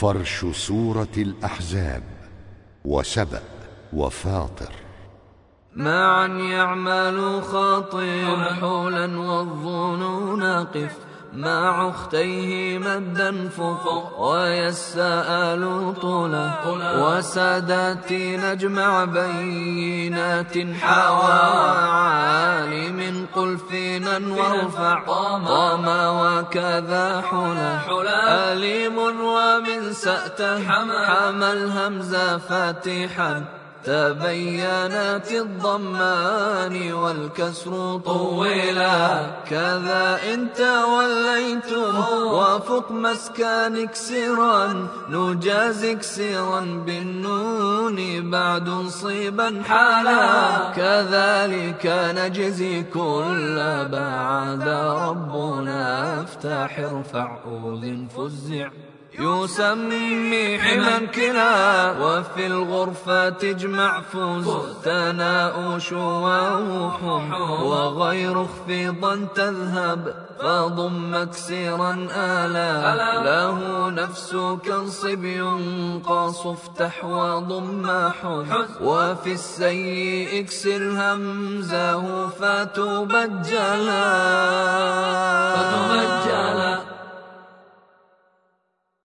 فرش سورة الأحزاب وسبأ وفاطر. معا يعمل خاطر حولا والظنون قف مع أختيه مدا فوق ويسأل طولا وسادات نجمع بينات حوى عالم قل فينا وارفع طما وكذا حلا أليم ومن سأته حمى الهمز فاتحا. تبينت الضمان والكسر طويلا. كذا إن توليتم وفق مسكان كسرا نجاز كسرا بالنون بعد صيبا حالا. كذلك نجزي كل بعد ربنا. افتح ارفع أوذ فزع. يسمي حما كلا وفي الغرفة تجمع فوز تناؤش ووحم وغير خفيضا تذهب فضم مكسرا آلا. له نفس كنصب ينقص افتح وضم حذ. وفي السيء اكسر همزه فتبجلا